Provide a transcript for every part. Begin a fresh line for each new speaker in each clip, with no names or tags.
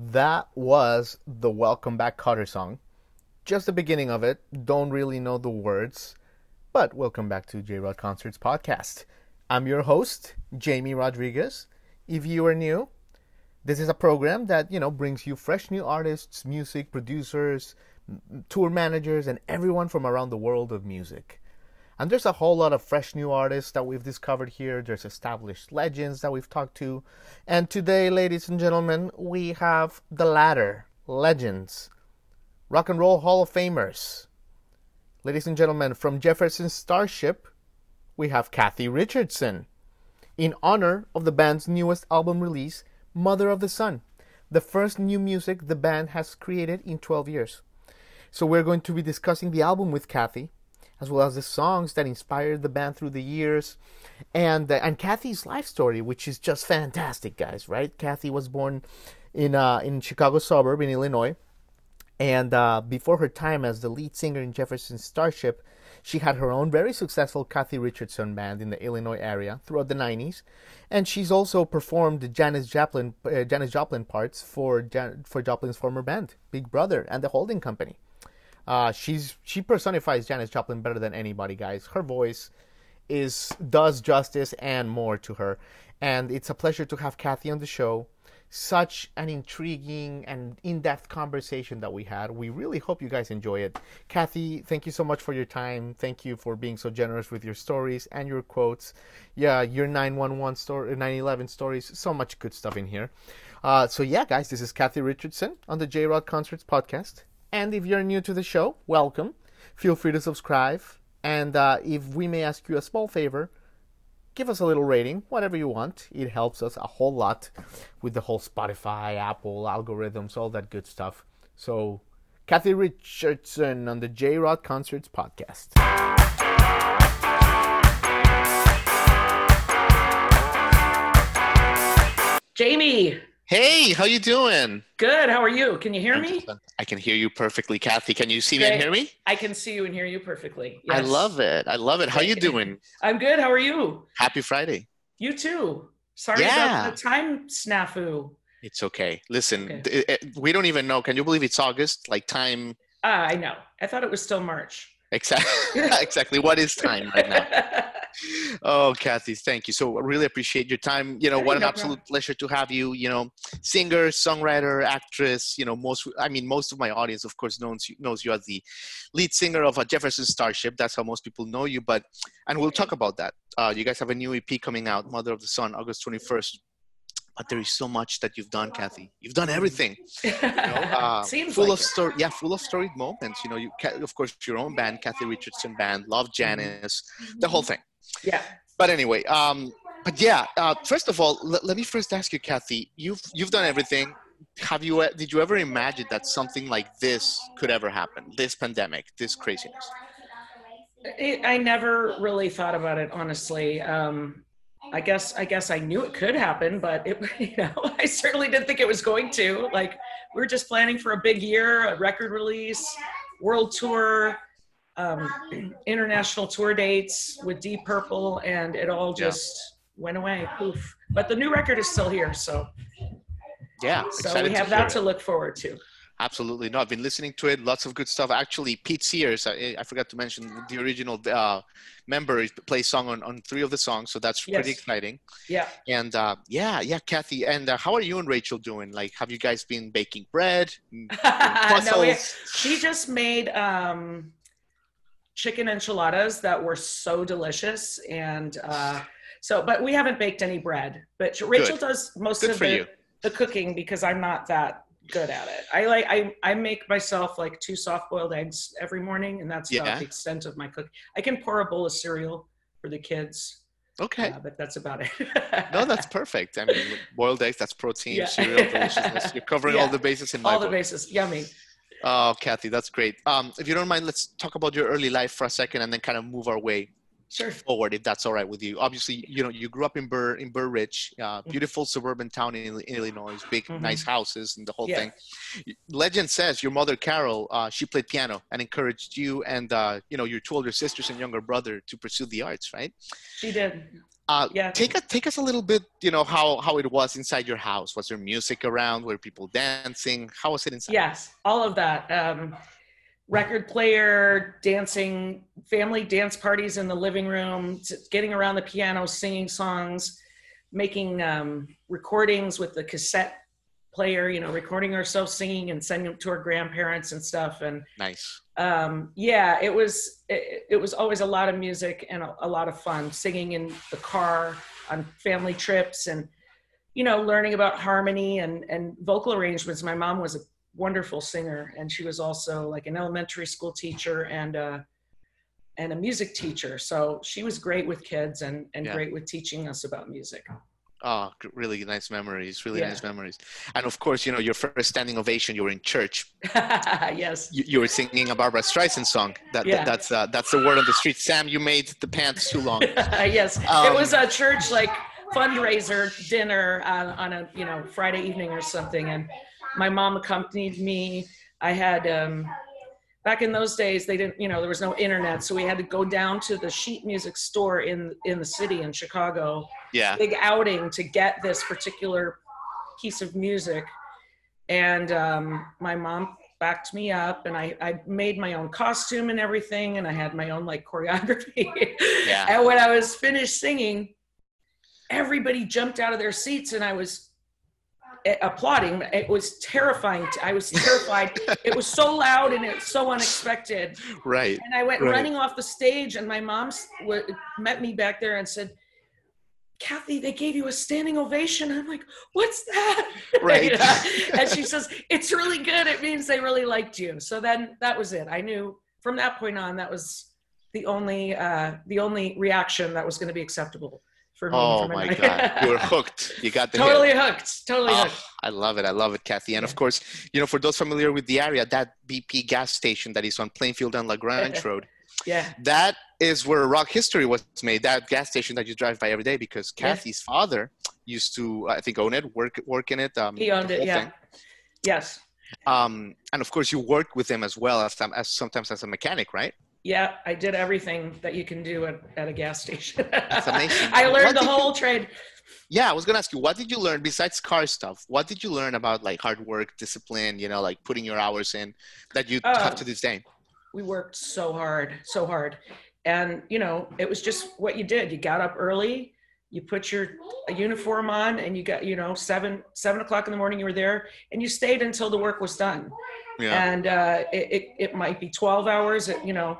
That was the Welcome Back Kotter song. Just the beginning of it. Don't really know the words. But welcome back to J Rod Concerts podcast. I'm your host, Jamie Rodriguez. If you are new, this is a program that, you know, brings you fresh new artists, music producers, tour managers, and everyone from around the world of music. And there's a whole lot of fresh new artists that we've discovered here. There's established legends that we've talked to. And today, ladies and gentlemen, we have the latter legends, rock and roll Hall of Famers. Ladies and gentlemen, from Jefferson Starship, we have Cathy Richardson. In honor of the band's newest album release, Mother of the Sun, the first new music the band has created in 12 years. So, we're going to be discussing the album with Cathy as well as the songs that inspired the band through the years, and uh, and Cathy's life story, which is just fantastic, guys. Right? Cathy was born in uh, in Chicago suburb in Illinois, and uh, before her time as the lead singer in Jefferson Starship, she had her own very successful Cathy Richardson band in the Illinois area throughout the 90s, and she's also performed Janis Joplin uh, Janis Joplin parts for Jan- for Joplin's former band, Big Brother, and the Holding Company. Uh, she's she personifies Janis Joplin better than anybody, guys. Her voice is does justice and more to her, and it's a pleasure to have Cathy on the show. Such an intriguing and in-depth conversation that we had. We really hope you guys enjoy it. Cathy, thank you so much for your time. Thank you for being so generous with your stories and your quotes. Yeah, your 911 story, 911 stories. So much good stuff in here. Uh, so yeah, guys, this is Cathy Richardson on the J Rod Concerts podcast. And if you're new to the show, welcome. Feel free to subscribe. And uh, if we may ask you a small favor, give us a little rating, whatever you want. It helps us a whole lot with the whole Spotify, Apple algorithms, all that good stuff. So, Cathy Richardson on the J Rod Concerts podcast.
Jamie,
Hey, how you doing?
good. How are you? Can you hear me?
I can hear you perfectly, Cathy. Can you see me and hear me?
I can see you and hear you perfectly.
I love it. I love it. How you doing?
I'm good. How are you?
Happy Friday.
You too. Sorry
Yeah.
about the time snafu.
It's okay. Listen,
Okay.
it- we don't even know. Can you believe it's August? Like time
Ah, I know. I thought it was still March.
Exactly exactly what is time right now? Oh, Cathy, thank you. So I really appreciate your time. You know, what an absolute pleasure to have you. You know, singer, songwriter, actress. You know, most. I mean, most of my audience, of course, knows you, knows you as the lead singer of a Jefferson Starship. That's how most people know you. But and we'll talk about that. Uh, you guys have a new EP coming out, Mother of the Sun, August twenty first. But there is so much that you've done, Cathy. You've done everything. You know, uh,
Seems
full
like
of story. Yeah, full of storied moments. You know, you of course your own band, Cathy Richardson Band, Love Janis, the whole thing.
Yeah.
But anyway, um, but yeah. Uh, first of all, l- let me first ask you, Cathy. You've you've done everything. Have you? Did you ever imagine that something like this could ever happen? This pandemic, this craziness.
I, I never really thought about it, honestly. Um, I guess I guess I knew it could happen, but it, you know, I certainly didn't think it was going to. Like, we were just planning for a big year, a record release, world tour, um, international tour dates with Deep Purple, and it all
Yeah.
just went away. Poof. But the new record is still here, so
Yeah.
so we have that
it.
to look forward to.
Absolutely. No, I've been listening to it. Lots of good stuff. Actually, Pete Sears, I, I forgot to mention the original uh, member, plays song on, on three of the songs. So that's pretty exciting.
Yeah.
And uh, yeah, yeah, Cathy. And uh, how are you and Rachel doing? Like, have you guys been baking bread?
no, we, she just made um, chicken enchiladas that were so delicious, and uh, so. But we haven't baked any bread. But Rachel
Good.
does most
Good
of the, the cooking because I'm not that good at it. I like I I make myself like two soft boiled eggs every morning, and that's
Yeah.
about the extent of my cook. I can pour a bowl of cereal for the kids.
Okay.
Uh, but that's about it.
no, that's perfect. I mean, boiled eggs, that's protein,
Yeah.
cereal, deliciousness. You're covering all the bases in my
all the
book.
bases. Yummy.
Oh, Cathy, that's great. Um, if you don't mind, let's talk about your early life for a second and then kind of move our way
Sure.
forward, if that's all right with you. Obviously, you know, you grew up in Burr, in Burr Ridge, uh,
Mm-hmm.
beautiful suburban town in, in Illinois, big,
Mhm.
nice houses and the whole
Yeah.
thing. Legend says your mother, Carol, uh, she played piano and encouraged you and, uh, you know, your two older sisters and younger brother to pursue the arts, right?
She did.
Uh,
Yeah.
Take us, take us a little bit, you know, how, how it was inside your house. Was there music around? Were people dancing? How was it inside?
Yes, all of that. Um, record player, dancing, family dance parties in the living room, getting around the piano, singing songs, making um, recordings with the cassette player, you know, recording ourselves singing and sending them to our grandparents and stuff. And
Nice.
um, yeah, it was it, it was always a lot of music and a, a lot of fun singing in the car on family trips and you know learning about harmony and and vocal arrangements. My mom was a wonderful singer and she was also like an elementary school teacher and uh and a music teacher. So she was great with kids and and
Yeah.
great with teaching us about music.
Oh, really nice memories. Really
Yeah.
nice memories. And of course, you know, your first standing ovation, you were in church.
yes.
You, you were singing a Barbra Streisand song. That,
Yeah.
that's uh, that's the word on the street. Sam, you made the pants too long.
yes,
Um,
it was a church like fundraiser dinner uh, on a you know Friday evening or something, and my mom accompanied me. I had um, back in those days they didn't you know there was no internet, so we had to go down to the sheet music store in in the city in Chicago,
Yeah.
big outing to get this particular piece of music, and um, my mom backed me up and I, I made my own costume and everything and I had my own like choreography.
Yeah.
And when I was finished singing, everybody jumped out of their seats and I was applauding. It was terrifying. I was terrified. it was so loud and it was so unexpected.
Right.
And I went
Right.
running off the stage, and my mom wa- met me back there and said, Cathy, they gave you a standing ovation. I'm like, what's that?
Right.
You know? and she says, it's really good. It means they really liked you. So then that was it. I knew from that point on, that was the only, uh, the only reaction that was going to be acceptable for.
Oh
for
my. God. You were hooked. You got the hit.
totally hooked. Totally
Oh,
hooked.
I love it. I love it, Cathy. And
Yeah.
of course, you know, for those familiar with the area, that BP gas station that is on Plainfield and LaGrange Road,
Yeah.
that is where rock history was made. That gas station that you drive by every day, because
Yeah.
Cathy's father used to, I think, own it, work work in it. Um,
He owned it. Yeah.
thing.
Yes.
Um, and of course, you worked with him as well as, as sometimes as a mechanic, right?
Yeah, I did everything that you can do at, at a gas station.
That's amazing.
I
What
learned the
did you-
whole trade.
Yeah, I was gonna ask you, what did you learn besides car stuff? What did you learn about like hard work, discipline? You know, like putting your hours in that you
Uh,
have to this day.
We worked so hard, so hard. And, you know, it was just what you did. You got up early, you put your a uniform on, and you got, you know, seven, seven o'clock in the morning, you were there, and you stayed until the work was done.
Yeah.
And uh, it, it, it might be 12 hours, you know,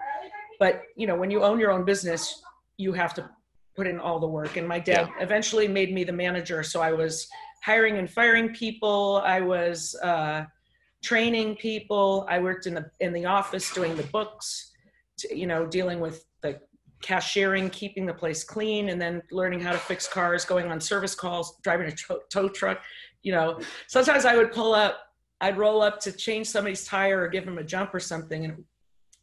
but, you know, when you own your own business, you have to put in all the work. And my dad eventually made me the manager. So I was hiring and firing people. I was uh, training people. I worked in the in the office doing the books, to, you know, dealing with the cashiering, keeping the place clean, and then learning how to fix cars, going on service calls, driving a tow, tow truck. You know, sometimes I would pull up, I'd roll up to change somebody's tire or give them a jump or something, and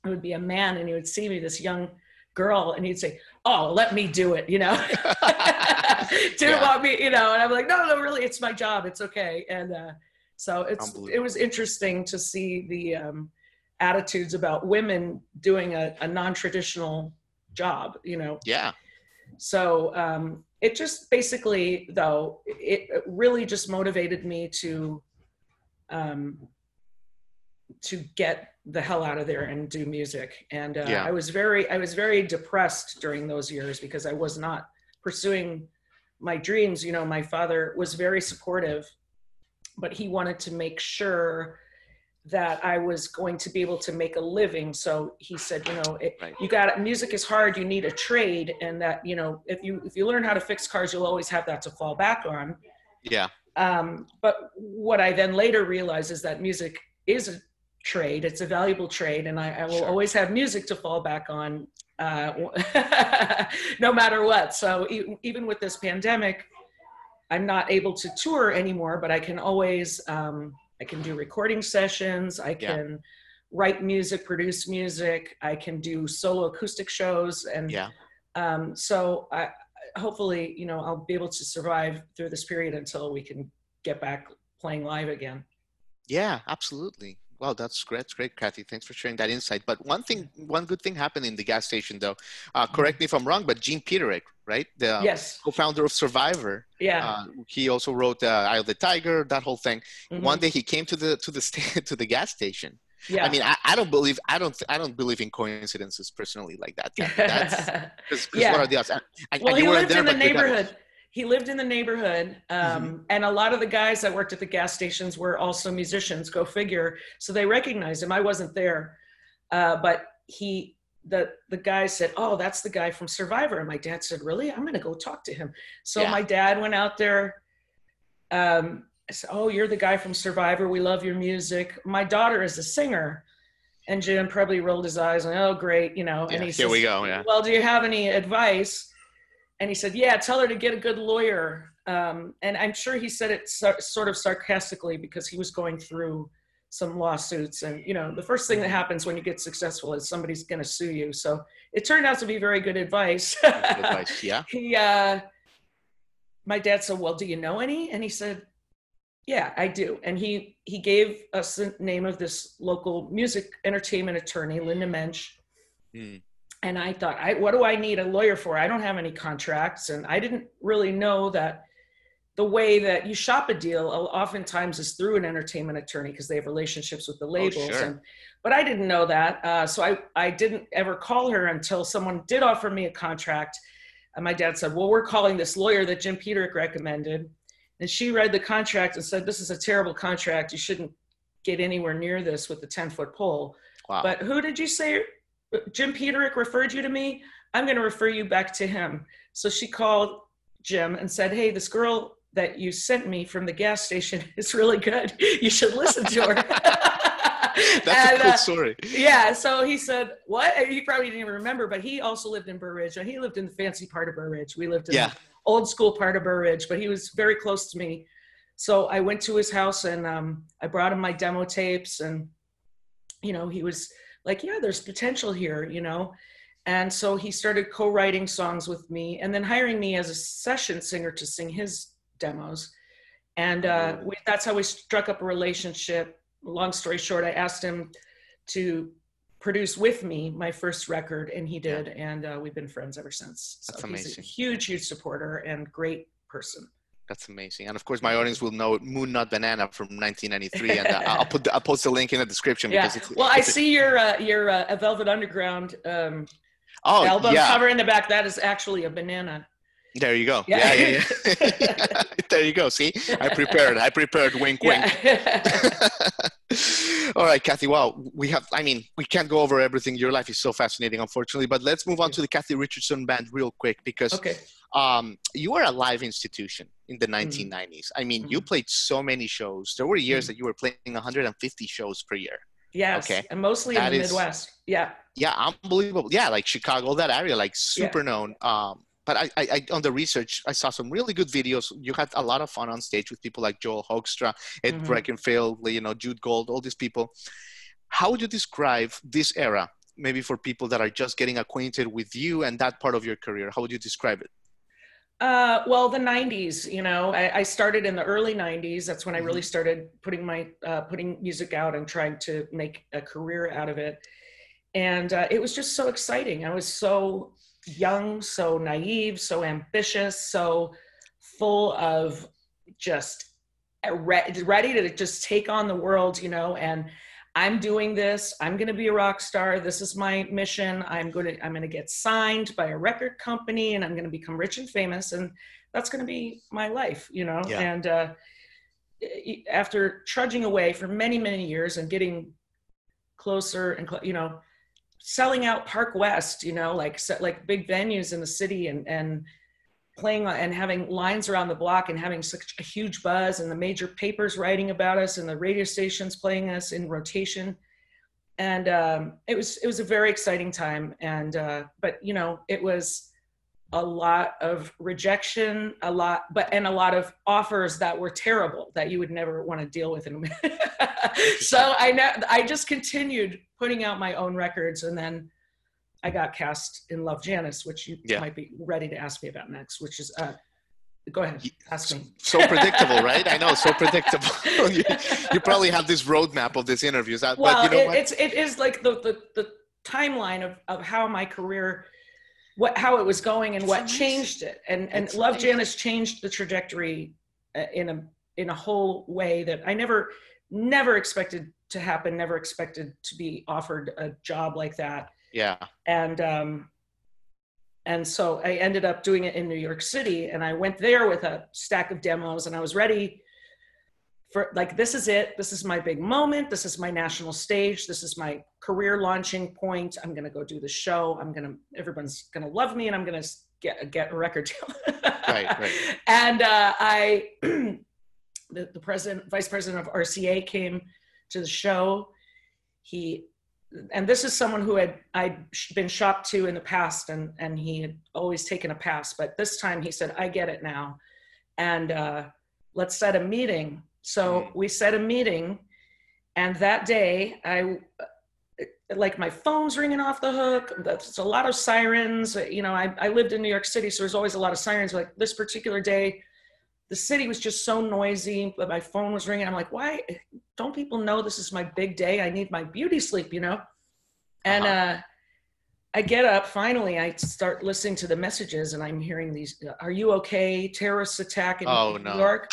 it would be a man, and he would see me, this young girl, and he'd say, "Oh, let me do it," you know. Didn't
Yeah.
want me, you know, and I'm like, no, no, really, it's my job. It's okay. And uh, so it's it was interesting to see the um, attitudes about women doing a, a non-traditional job, you know.
yeah.
So um, it just basically, though, it, it really just motivated me to um, to get the hell out of there and do music. And uh,
Yeah.
I was very, I was very depressed during those years because I was not pursuing my dreams. You know, my father was very supportive, but he wanted to make sure that I was going to be able to make a living. So he said, you know, it,
Right.
you got music is hard. You need a trade, and that you know, if you if you learn how to fix cars, you'll always have that to fall back on.
Yeah.
Um, but what I then later realized is that music is a trade. It's a valuable trade, and I, I will
Sure.
always have music to fall back on, uh, no matter what. So e- even with this pandemic, I'm not able to tour anymore, but I can always um, I can do recording sessions. I
Yeah.
can write music, produce music. I can do solo acoustic shows, and
Yeah.
um, so I hopefully you know I'll be able to survive through this period until we can get back playing live again.
Yeah, absolutely. Wow, that's great. That's great, Cathy. Thanks for sharing that insight. But one thing, one good thing happened in the gas station, though. Uh, correct me if I'm wrong, but Gene Peterik, right, the
yes,
co-founder of Survivor,
yeah.
uh, he also wrote uh, "Eye of the Tiger," that whole thing.
mhm,
One day he came to the to the sta- to the gas station.
yeah.
I mean, I, I don't believe I don't I don't believe in coincidences personally like that. Cathy. That's because
Yeah.
what are the odds? And
well,
you
he lived in the
but your dad
neighborhood. He lived in the neighborhood, um,
Mm-hmm.
and a lot of the guys that worked at the gas stations were also musicians. Go figure. So they recognized him. I wasn't there, uh, but he the the guy said, "Oh, that's the guy from Survivor." And my dad said, "Really? I'm going to go talk to him." So
Yeah.
my dad went out there. Um, I said, "Oh, you're the guy from Survivor. We love your music." My daughter is a singer, and Jim probably rolled his eyes and, "Oh, great," you know.
Yeah,
and he
here
says,
we go. Yeah.
well, do you have any advice? And he said, yeah, tell her to get a good lawyer. Um, and I'm sure he said it so, sort of sarcastically because he was going through some lawsuits. And, you know, the first thing that happens when you get successful is somebody's going to sue you. So it turned out to be very good advice.
Good advice. Yeah.
he, uh, my dad said, well, do you know any? And he said, yeah, I do. And he, he gave us the name of this local music entertainment attorney, Linda Mensch
Hmm.
And I thought, I, what do I need a lawyer for? I don't have any contracts. And I didn't really know that the way that you shop a deal oftentimes is through an entertainment attorney because they have relationships with the labels.
Oh, sure.
and, but I didn't know that. Uh, so I, I didn't ever call her until someone did offer me a contract. And my dad said, well, we're calling this lawyer that Jim Peterik recommended. And she read the contract and said, this is a terrible contract. You shouldn't get anywhere near this with the 10 foot pole.
Wow.
But who did you say Jim Peterik referred you to me? I'm going to refer you back to him. So she called Jim and said, Hey, this girl that you sent me from the gas station is really good. You should listen to her.
That's
And,
a cool
uh,
story.
yeah. So he said, What? He probably didn't even remember, but he also lived in Burr Ridge. He lived in the fancy part of Burr Ridge. We lived in
Yeah.
the old school part of Burr Ridge, but he was very close to me. So I went to his house and um, I brought him my demo tapes, and you know, he was like, "Yeah, there's potential here," you know. And so he started co-writing songs with me, and then hiring me as a session singer to sing his demos. And uh, we, that's how we struck up a relationship. Long story short, I asked him to produce with me my first record, and he did, and uh, we've been friends ever since. So
That's
he's a huge, huge supporter and great person.
That's amazing. And of course, my audience will know Moon Not Banana from 1993, and uh, I'll put the, I'll post the link in the description
Yeah.
because it's
Well, I see your uh, your uh, Velvet Underground um,
oh
album
yeah,
cover in the back. That is actually a banana.
there you go.
Yeah.
Yeah, yeah, yeah. there you go. See, I prepared. I prepared. Wink, wink. All right, Cathy. Wow, we have. I mean, we can't go over everything. Your life is so fascinating, unfortunately. But let's move on to the Cathy Richardson Band real quick because
okay.
um, you are a live institution in
Mm-hmm.
the 1990s. I mean, you played so many shows. There were years
Mhm.
that you were playing 150 shows per year.
Yes.
Okay.
And mostly
That
in the
is-
Midwest. Yeah.
Yeah, unbelievable. Yeah, like Chicago, that area, like super known. Um, but I, I, I, on the research, I saw some really good videos. You had a lot of fun on stage with people like Joel Hoekstra, Ed
Mhm.
Breckenfeld, you know, Jude Gold, all these people. How would you describe this era, maybe for people that are just getting acquainted with you and that part of your career? How would you describe it?
Uh, well, the '90s. You know, I, I started in the early '90s. That's when I really started putting my uh, putting music out and trying to make a career out of it. And uh, it was just so exciting. I was so young, so naive, so ambitious, so full of just re- ready to just take on the world. You know, and I'm doing this. I'm going to be a rock star. This is my mission. I'm going to I'm going to get signed by a record company and I'm going to become rich and famous and that's going to be my life, you know.
Yeah.
And uh after trudging away for many many years and getting closer and cl- you know selling out Park West, you know, like like big venues in the city and and playing and having lines around the block and having such a huge buzz and the major papers writing about us and the radio stations playing us in rotation. And um, it was it was a very exciting time. And uh, but you know it was a lot of rejection a lot but and a lot of offers that were terrible that you would never want to deal with. So i know i just continued putting out my own records and then i got cast in love janis which you
Yeah.
might be ready to ask me about next which is uh, go ahead ask me
So predictable, right? I know, so predictable. you, you probably have this roadmap of these interviews. uh,
well
but you know
it,
what?
it's it is like the the, the timeline of, of how my career what how it was going and
It's
what
amazing.
changed it and and
It's
love
amazing.
janis changed the trajectory uh, in a in a whole way that i never never expected to happen never expected to be offered a job like that
yeah.
and um and so i ended up doing it in new york city and i went there with a stack of demos and i was ready for like this is it. This is my big moment. This is my national stage. This is my career launching point. I'm going to go do the show. I'm going to everyone's going to love me and i'm going to get get a record deal.
Right, right.
and uh, i the, the president vice president of rca came to the show. He and this is someone who had I'd been shopped to in the past, and and he had always taken a pass, but this time he said, "I get it now," and uh, let's set a meeting. So
Mm.
we set a meeting, and that day I like my phone's ringing off the hook. There's a lot of sirens. You know, I, I lived in New York City, so there's always a lot of sirens. Like this particular day, the city was just so noisy, but my phone was ringing. I'm like, why don't people know this is my big day? I need my beauty sleep, you know? And
Uh-huh.
uh, I get up finally, I start listening to the messages and I'm hearing these, are you okay? Terrorist attack in
Oh,
New
no.
York.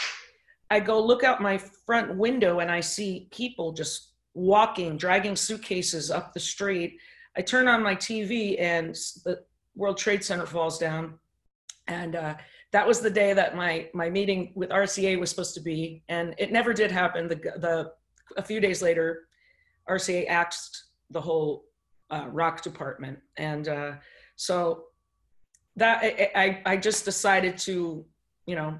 I go look out my front window and I see people just walking, dragging suitcases up the street. I turn on my TV and the World Trade Center falls down. And uh, that was the day that my my meeting with RCA was supposed to be, and it never did happen. The the a few days later, RCA axed the whole uh, rock department, and uh, so that I, I I just decided to you know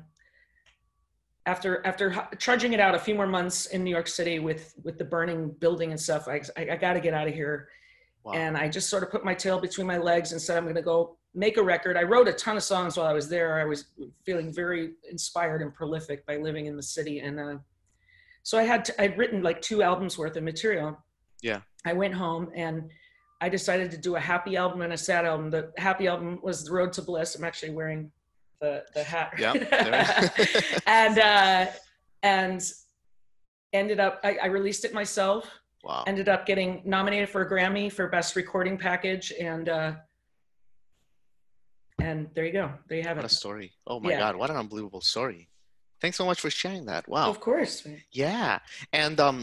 after after trudging it out a few more months in New York City with with the burning building and stuff, I I, I got to get out of here.
Wow.
And I just sort of put my tail between my legs and said, I'm going to go make a record. I wrote a ton of songs while I was there. I was feeling very inspired and prolific by living in the city. And uh, so I had, to, I'd written like two albums worth of material.
Yeah.
I went home and I decided to do a happy album and a sad album. The happy album was The Road to Bliss. I'm actually wearing the, the hat.
Yeah, there it is.
and, uh, and ended up, I, I released it myself
wow.
ended up getting nominated for a Grammy for best recording package, and uh, and there you go. There you have it.
What a story. Oh my
Yeah.
God. What an unbelievable story. Thanks so much for sharing that. Wow.
Of course.
Yeah. And um,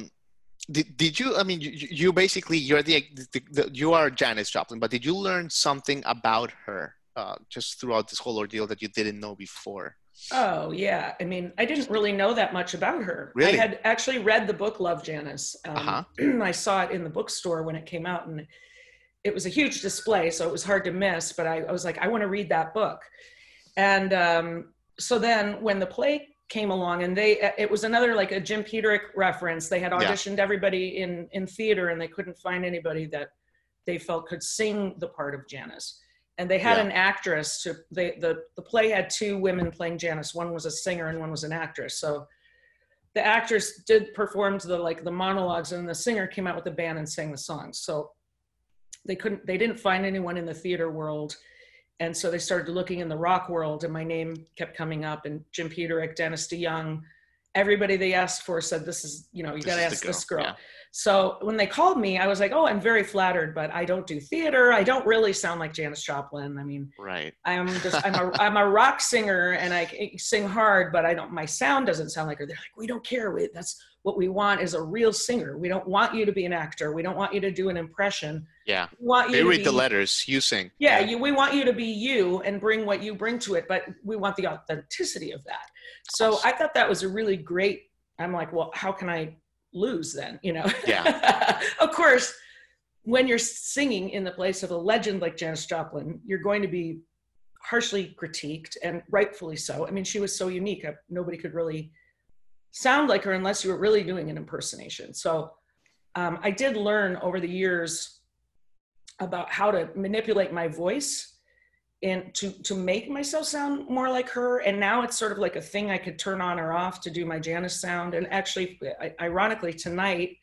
did, did you, I mean, you, you basically, you're the, the, the, you are Janis Joplin, but did you learn something about her uh, just throughout this whole ordeal that you didn't know before?
Oh yeah. I mean, I didn't really know that much about her.
Really?
I had actually read the book Love Janis. Um,
Uh-huh.
I saw it in the bookstore when it came out, and it was a huge display, so it was hard to miss. But I, I was like, I want to read that book. And um, so then when the play came along, and they, it was another like a Jim Peterik reference. They had
Yeah.
auditioned everybody in in theater, and they couldn't find anybody that they felt could sing the part of Janis. And they had
Yeah.
an actress to they the the play had two women playing Janis. One was a singer and one was an actress. So the actress did perform the like the monologues and the singer came out with the band and sang the songs. So they couldn't they didn't find anyone in the theater world. And so they started looking in the rock world and my name kept coming up and Jim Peterik, Dennis DeYoung, everybody they asked for said this is, you know, you got to ask this
girl,
girl.
yeah.
So when they called me, I was like, "Oh, I'm very flattered, but I don't do theater. I don't really sound like Janis Joplin. I mean,
Right.
I'm just I'm a I'm a rock singer and i sing hard, but I don't my sound doesn't sound like her. They're like, we don't care. We, that's what we want is a real singer. We don't want you to be an actor. We don't want you to do an impression.
Yeah.
We want you
They read the letters, you sing.
Yeah, you, we want you to be you and bring what you bring to it, but we want the authenticity of that. So
course.
I thought that was a really great. I'm like, well, how can I lose then? You know?
Yeah.
of course, when you're singing in the place of a legend like Janis Joplin, you're going to be harshly critiqued and rightfully so. I mean, she was so unique. Nobody could really sound like her unless you were really doing an impersonation. So um, I did learn over the years about how to manipulate my voice and to to make myself sound more like her and now it's sort of like a thing i could turn on or off to do my janis sound and actually ironically tonight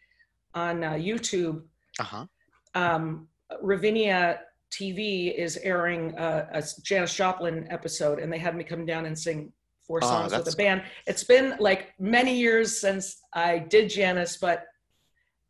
on uh, youtube
Uh-huh.
um, ravinia tv is airing a, a janis joplin episode and they had me come down and sing four
Oh,
songs with a band it's been like many years since i did janis but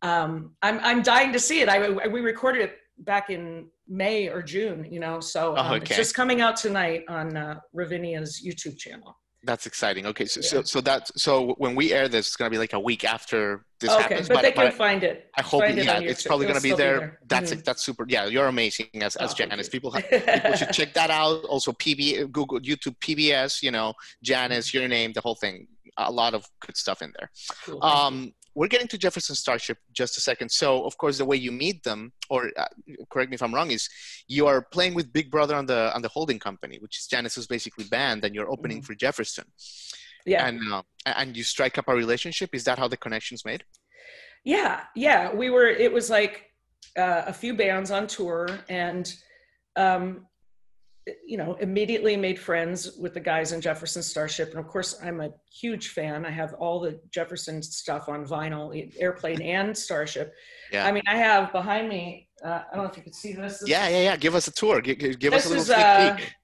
um, I'm, I'm dying to see it I, we recorded it back in May or June, you know. So
Oh,
um, it's just coming out tonight on uh, Ravinia's YouTube channel.
That's exciting. Okay, so so
Yeah.
so that so when we air this, it's gonna be like a week after this
okay,
happens.
but, they can
but
find it.
I hope
find it
yeah,
on
it's probably gonna be
still
there. That's
Mhm.
that's super. Yeah, you're amazing as as
Oh, thank
Janis.
you.
People ha- people should check that out. Also, PB Google YouTube PBS. You know, Janis, your name, the whole thing. A lot of good stuff in there.
Cool.
Um, we're getting to Jefferson Starship just a second. So, of course, the way you meet them, or uh, correct me if I'm wrong, is you are playing with Big Brother on the on the holding company, which is Janis's basically band, and you're opening
Mhm.
for Jefferson,
yeah,
and uh, and you strike up a relationship. Is that how the connection's made?
yeah, yeah. We were. It was like uh, a few bands on tour, and um, you know, immediately made friends with the guys in Jefferson Starship. And of course, I'm a huge fan. I have all the Jefferson stuff on vinyl, Airplane and Starship.
Yeah.
I mean, I have behind me. Uh, I don't know if you can see this. This
Yeah, yeah, yeah. Give us a tour. Give, give us a little
is,
sneak
uh,
peek.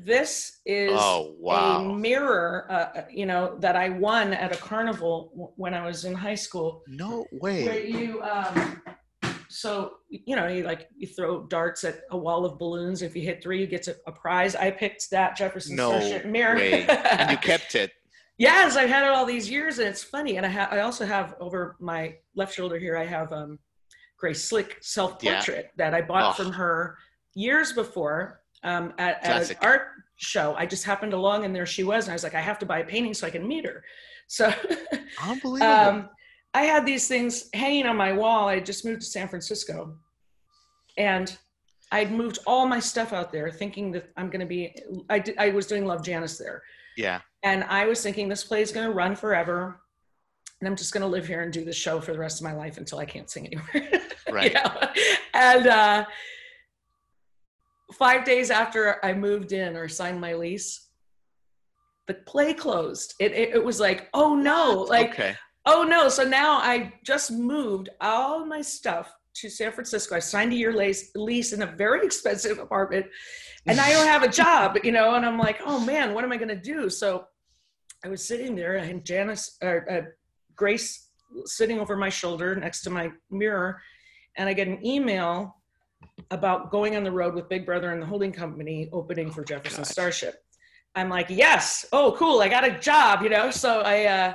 This is
Oh
a
wow!
mirror, uh, you know, that I won at a carnival w- when I was in high school.
No
Where
way.
you, um, so you know, you like you throw darts at a wall of balloons. If you hit three, you get a, a prize. I picked that Jefferson
No
Starship mirror.
way. And you kept it.
yes, I've had it all these years, and it's funny. And I have, I also have over my left shoulder here, I have um, Grace Slick self portrait that I bought
Oh.
from her years before um, at, at an art show. I just happened along, and there she was, and I was like, I have to buy a painting so I can meet her. So.
Unbelievable.
um, I had these things hanging on my wall. I just moved to San Francisco, and I'd moved all my stuff out there, thinking that I'm going to be. I did, I was doing Love Janis there,
yeah.
and I was thinking this play is going to run forever, and I'm just going to live here and do this show for the rest of my life until I can't sing anymore.
Right.
you know? And uh, five days after I moved in or signed my lease, the play closed. It, it, it was like, oh no, like
okay.
Oh no! So now I just moved all my stuff to San Francisco. I signed a year lease, lease in a very expensive apartment, and I don't have a job, you know. And I'm like, oh man, what am I going to do? So I was sitting there, and Janis, or uh, Grace, sitting over my shoulder next to my mirror, and I get an email about going on the road with Big Brother and the holding company opening for Jefferson. Starship. I'm like, yes, oh cool, I got a job, you know. So I, uh,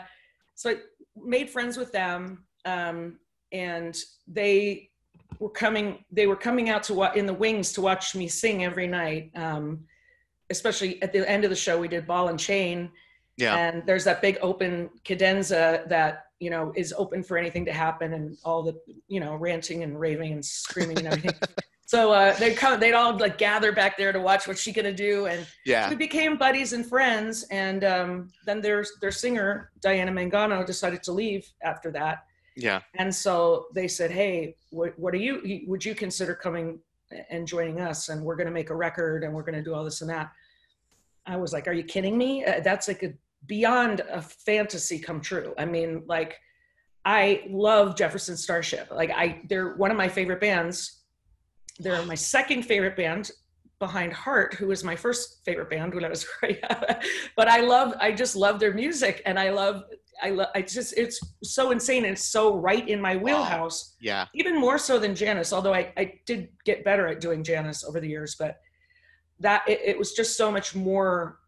so I made friends with them, um, and they were coming. They were coming out to what in the wings to watch me sing every night. Um, especially at the end of the show, we did Ball and Chain,
Yeah.
and there's that big open cadenza that you know is open for anything to happen, and all the you know ranting and raving and screaming and everything. so uh, they come, they'd all like gather back there to watch what she gonna do, and
Yeah.
we became buddies and friends and um, then their their singer diana mangano decided to leave after that.
Yeah.
and so they said hey what, what are you would you consider coming and joining us? And we're going to make a record and we're going to do all this and that. I was like are you kidding me? Uh, that's like a beyond a fantasy come true. I mean like i love jefferson starship. Like i they're one of my favorite bands they're my second favorite band behind Heart, who was my first favorite band when I was growing up. but I love, I just love their music, and I love, I love, I just, it's so insane. And so right in my wheelhouse,
Yeah.
even more so than Janis. Although I, I did get better at doing Janis over the years, but that it, it was just so much more.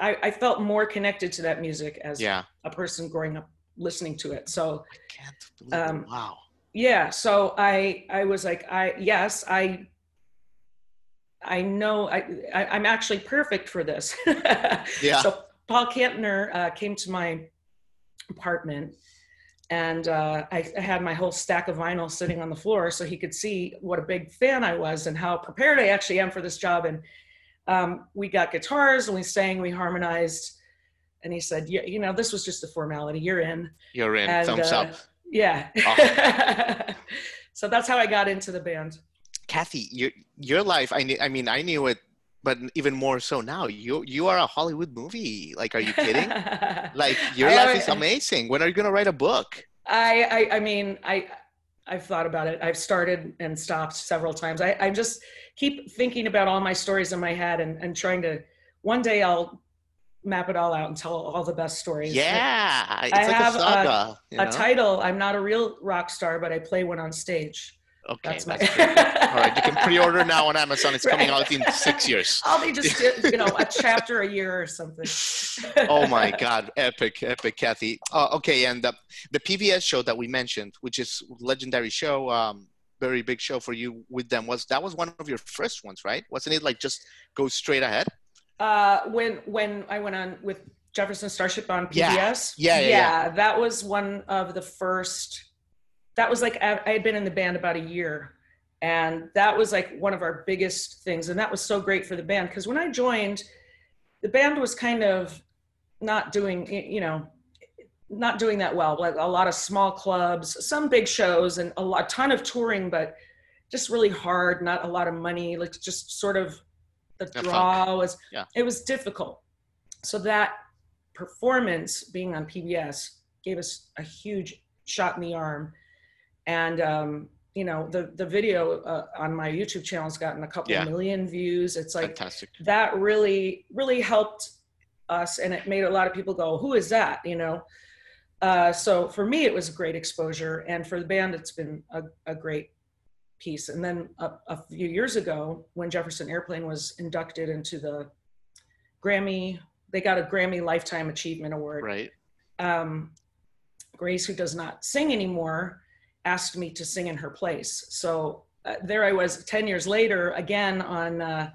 I, I felt more connected to that music as
Yeah.
a person growing up listening to it. So
I can't believe
Um,
it. Wow.
Yeah so i i was like i yes i i know i, I i'm actually perfect for this
Yeah.
so paul kantner uh, came to my apartment and uh, I, I had my whole stack of vinyl sitting on the floor so he could see what a big fan i was and how prepared i actually am for this job and um, we got guitars and we sang we harmonized and he said yeah you know this was just a formality you're in
You're in.
and,
Thumbs
uh,
up.
Yeah.
Oh.
so that's how I got into the band.
Cathy, your your life. I knew. I mean, I knew it, but even more so now. You you are a Hollywood movie. Like, are you kidding? like, your
I
life is amazing. When are you gonna write a book?
I, I I mean I I've thought about it. I've started and stopped several times. I, I just keep thinking about all my stories in my head and, and trying to one day I'll map it all out and tell all the best stories.
Yeah, it's
I
like
have
a
a-
saga. you
A title, I'm not a real rock star, but I play one on stage.
Okay,
That's
that's,
my.
All right, you can pre-order now on Amazon. It's coming out in six years.
I'll be just you know a chapter a year or something.
oh my god epic epic cathy uh, okay and the, the pbs show that we mentioned which is legendary show um very big show for you with them was that was one of your first ones right wasn't it like just go straight ahead
Uh, when when I went on with Jefferson Starship on PBS,
Yeah. Yeah, yeah, yeah.
that was one of the first. That was like I I had been in the band about a year, and that was like one of our biggest things, and that was so great for the band because when I joined, the band was kind of not doing you know not doing that well like a lot of small clubs some big shows and a lot ton of touring but just really hard not a lot of money like just sort of the draw was
Yeah.
it was difficult. So that performance being on pbs gave us a huge shot in the arm. And um you know the the video uh, on my youtube channel has gotten a couple
Yeah.
million views. It's like
fantastic.
that really really helped us and it made a lot of people go who is that? You know? Uh, so for me it was a great exposure and for the band it's been a, a great piece and then a, a few years ago when jefferson airplane was inducted into the grammy they got a grammy lifetime achievement award
right
um, Grace, who does not sing anymore, asked me to sing in her place. So uh, there I was 10 years later, again on uh,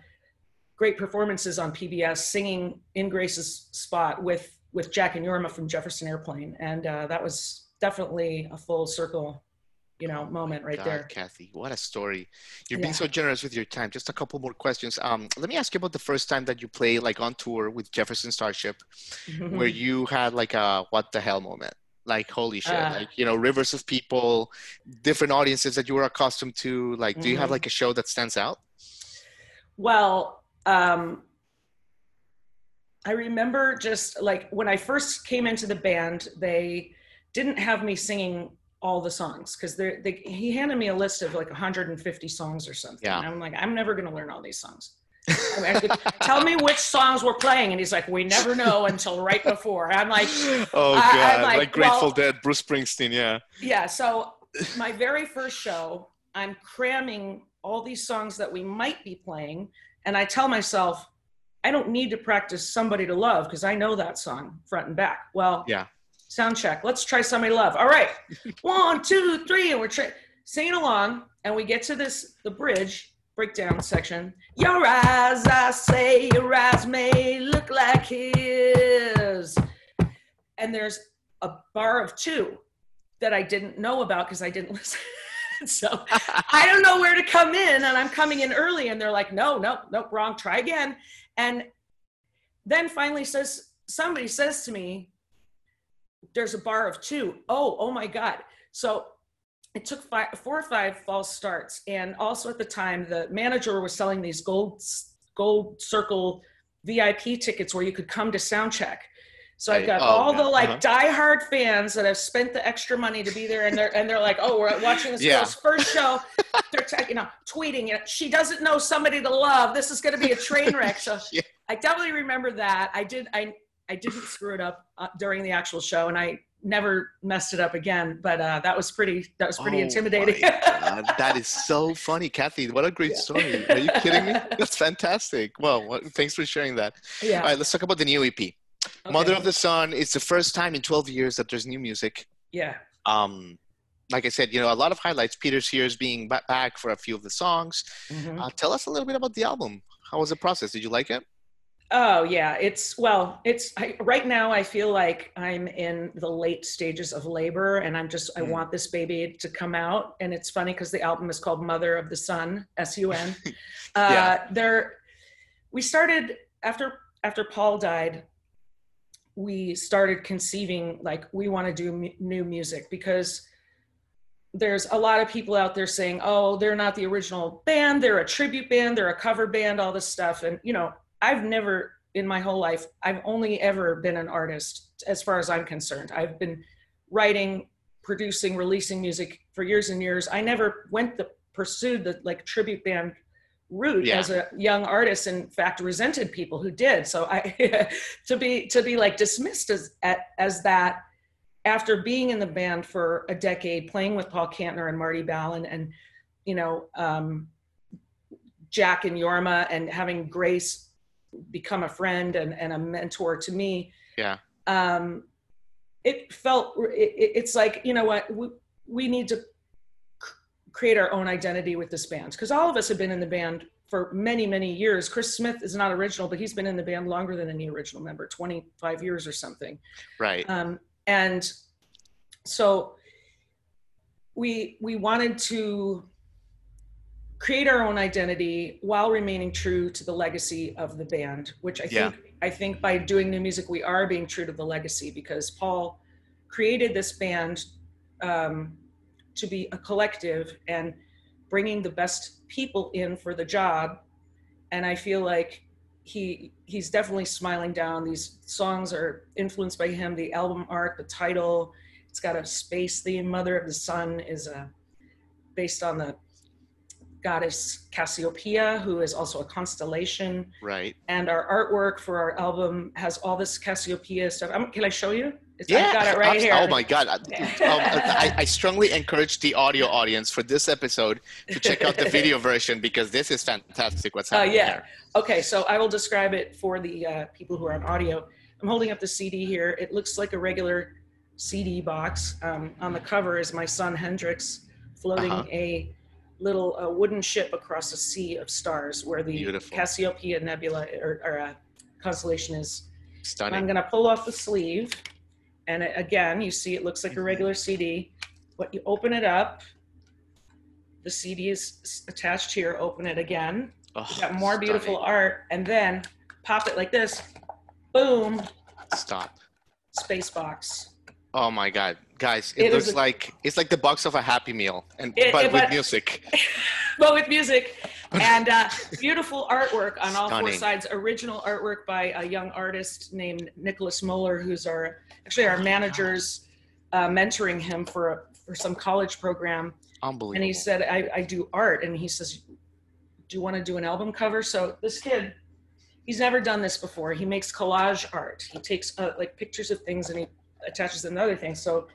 great performances on PBS, singing in Grace's spot with, with Jack and Jorma from Jefferson Airplane. And uh, that was definitely a full circle, you know, moment right
God,
there.
cathy what a story you're
Yeah.
being so generous with your time just a couple more questions um let me ask you about the first time that you played like on tour with jefferson starship
Mm-hmm.
where you had like a what the hell moment like holy shit
Uh.
like you know rivers of people different audiences that you were accustomed to like do you have
Mhm.
like a show that stands out
Well, um, I remember just like when I first came into the band, they didn't have me singing all the songs because they're they he handed me a list of like 150 songs or something.
Yeah.
And I'm like, I'm never gonna learn all these songs. I mean, I could- tell me which songs we're playing, and he's like, we never know until right before. I'm like,
oh
I-
god
I'm
like,
like,
grateful
well-
dead bruce springsteen yeah
yeah so my very first show i'm cramming all these songs that we might be playing and i tell myself i don't need to practice somebody to love because i know that song front and back well
Yeah.
Sound check let's try somebody love all right one two three and we're tra- singing along and we get to this the bridge breakdown section your eyes i say your eyes may look like his and there's a bar of two that I didn't know about because I didn't listen. so I don't know where to come in, and I'm coming in early, and they're like, "No, no, no, wrong. Try again." And then finally says somebody says to me, "There's a bar of two. Oh, oh my God! So it took five, four or five false starts, and also at the time, the manager was selling these gold gold circle VIP tickets where you could come to sound check. So I've got
Oh,
all the like
Uh-huh.
diehard fans that have spent the extra money to be there, and they're and they're like, "Oh, we're watching this
Yeah.
girl's first show." They're t- you know tweeting it. She doesn't know somebody to love. This is going to be a train wreck. So
Yeah.
I definitely remember that. I did. I I didn't screw it up uh, during the actual show, and I never messed it up again. But uh, that was pretty. That was pretty
Oh
intimidating.
that is so funny, Cathy. What a great story. Are you kidding me? That's fantastic. Well, what, thanks for sharing that.
yeah.
All right, let's talk about the new EP.
Okay.
Mother of the Sun. It's the first time in 12 years that there's new music.
Yeah.
Um, like I said, you know, a lot of highlights. Peter Sears being back for a few of the songs.
Mhm.
Uh, tell us a little bit about the album. How was the process? Did you like it?
Oh yeah, it's well, it's I, right now. I feel like I'm in the late stages of labor, and I'm just I
Mm.
want this baby to come out. And it's funny because the album is called Mother of the Sun, S U N. Uh,
Yeah.
There, we started after after Paul died. We started conceiving like we want to do mu- new music because there's a lot of people out there saying, "Oh, they're not the original band; they're a tribute band, they're a cover band, all this stuff." And you know, I've never in my whole life, I've only ever been an artist, as far as I'm concerned. I've been writing, producing, releasing music for years and years. I never went the pursued the like tribute band route
Yeah.
as a young artist. In fact, resented people who did. So I to be to be like dismissed as as that after being in the band for a decade, playing with Paul Kantner and Marty Balin, and you know um, Jack and Jorma, and having Grace become a friend and, and a mentor to me.
Yeah.
Um, it felt it, it- it's like you know what we, we need to create our own identity with this band because all of us have been in the band for many many years chris smith is not original but he's been in the band longer than any original member 25 years or something
Right.
um, and so we we wanted to create our own identity while remaining true to the legacy of the band which i
Yeah.
think i think by doing new music we are being true to the legacy because paul created this band um, to be a collective and bringing the best people in for the job. And i feel like he he's definitely smiling down. These songs are influenced by him the album art the title. It's got a space. Theme mother of the sun is uh, based on the goddess cassiopeia who is also a constellation
Right.
and our artwork for our album has all this cassiopeia stuff can i show you it's,
Yeah.
i've got it right here
Oh my God. I- Um, I, I strongly encourage the audio audience for this episode to check out the video version because this is fantastic. What's
Uh, yeah.
here?
Okay, so I will describe it for the uh, people who are on audio. I'm holding up the CD here. It looks like a regular CD box. Um, on the cover is my son Hendrix floating
Uh-huh.
a little uh, wooden ship across a sea of stars where the
Beautiful.
Cassiopeia Nebula or, or uh, constellation is.
Stunning.
I'm going to pull off the sleeve. And it, again, you see it looks like a regular CD. But you open it up, the CD is attached here. Open it again
Oh,
got more beautiful art and then pop it like this boom
Stop.
space box
Oh my God, guys! It,
It
looks
a-
like it's like the box of a Happy Meal, and
It-
but
it-
with
but-
music.
but with music. And uh, beautiful artwork on all four sides. Original artwork by a young artist named nicholas moeller who's our actually our managers uh, mentoring him for a, for some college program.
Unbelievable.
and he said I, I do art. And he says do you want to do an album cover? So this kid he's never done this before. He makes collage art. He takes uh, like pictures of things and he attaches another thing. so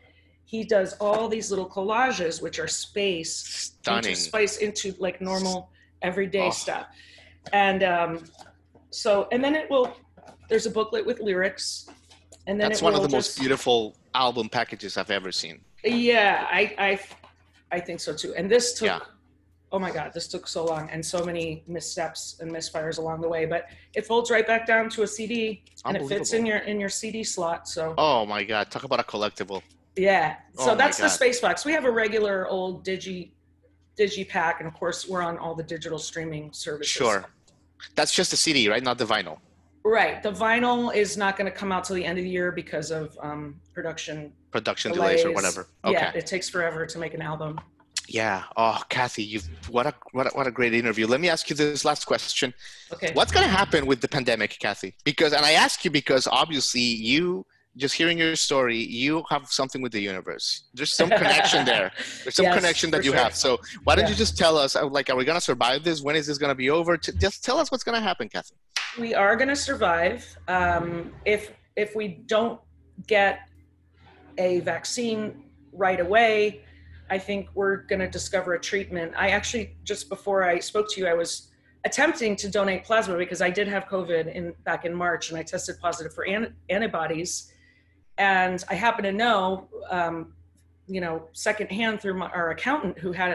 he does all these little collages which are space
Stunning.
into spice into like normal everyday
Oh.
stuff and um so and then it will there's a booklet with lyrics and then
That's one of the most beautiful album packages I've ever seen.
yeah, I, I, I think so too. And this took,
Yeah.
Oh my God, this took so long and so many missteps and misfires along the way. But it folds right back down to a CD, and it fits in your in your CD slot. So
Oh my God! Talk about a collectible.
yeah,
Oh
so
my
that's the space box. We have a regular old digi, digi pack, and of course we're on all the digital streaming services.
Sure. That's just a CD, right? Not the vinyl.
Right. The vinyl is not going to come out till the end of the year because of um, production
Production delays, or whatever. Okay.
Yeah, it takes forever to make an album.
Yeah. Oh, Cathy, you've what a what a, what a great interview. Let me ask you this last question.
Okay.
What's going to happen with the pandemic, Cathy? Because, and I ask you because obviously you, just hearing your story, you have something with the universe. There's some connection there. There's some
Yes,
connection that you
sure.
have. So why don't
Yeah.
you just tell us, uh, like, are we going to survive this? When is this going to be over? Just tell us what's going to happen, Cathy.
we are going to survive um, if if we don't get a vaccine right away i think we're going to discover a treatment. I actually just before i spoke to you i was attempting to donate plasma because i did have covid in back in march and i tested positive for an- antibodies. And i happen to know um, you know secondhand through my, our accountant who had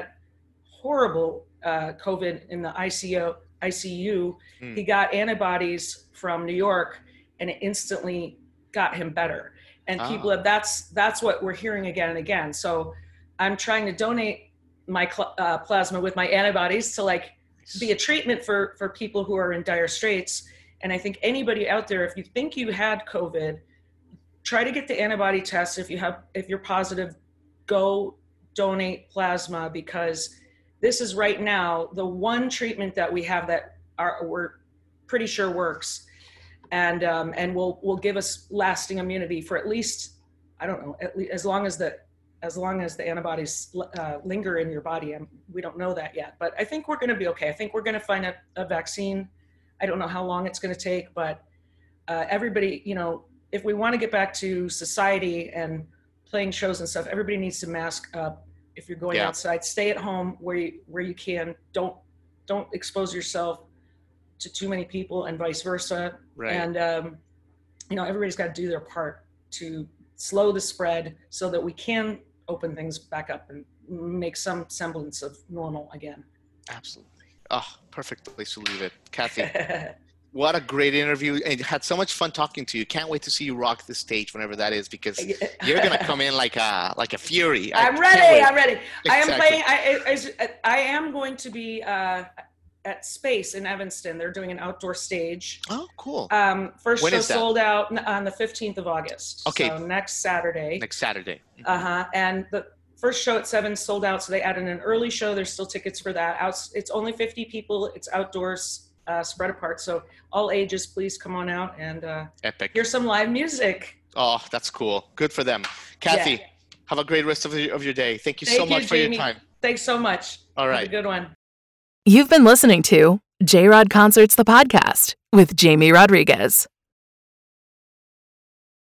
horrible uh, covid in the icu icu
Hmm.
he got antibodies from new york and it instantly got him better. And
Ah.
people have that's that's what we're hearing again and again. So i'm trying to donate my cl- uh, plasma with my antibodies to like be a treatment for for people who are in dire straits. And i think anybody out there if you think you had covid try to get the antibody test if you have if you're positive go donate plasma because this is right now the one treatment that we have that are we're pretty sure works. And um, and will will give us lasting immunity for at least I don't know at least as long as the as long as the antibodies uh, linger in your body. And we don't know that yet, but I think we're going to be okay. I think we're going to find a, a, vaccine. I don't know how long it's going to take, but uh, everybody, you know, if we want to get back to society and playing shows and stuff, everybody needs to mask up. If you're going yeah. outside, stay at home where you where you can. Don't don't expose yourself to too many people, and vice versa.
Right.
And um, you know, everybody's got to do their part to slow the spread so that we can open things back up and make some semblance of normal again.
Absolutely. Oh, perfect place to leave it. Cathy, what a great interview. And had so much fun talking to you. Can't wait to see you rock the stage whenever that is because you're going to come in like a, like a fury.
I'm ready. I'm ready. Exactly. I am playing, I, I, I, am going to be, uh, at Space in Evanston. They're doing an outdoor stage.
Oh, cool.
Um, first when show sold out on the 15th of August.
Okay.
So next Saturday.
Next Saturday.
Mm-hmm. Uh huh. And the first show at seven sold out, so they added an early show. There's still tickets for that. Out, it's only 50 people. It's outdoors, uh, spread apart. So all ages, please come on out and uh,
epic.
Hear some live music.
Oh, that's cool. Good for them. Cathy, yeah. have a great rest of, of your day. Thank you Thank so you, much Jamie. for your time.
Thanks so much.
All right.
Have a good one.
You've been listening to J Rod Concerts, the podcast with Jamie Rodriguez.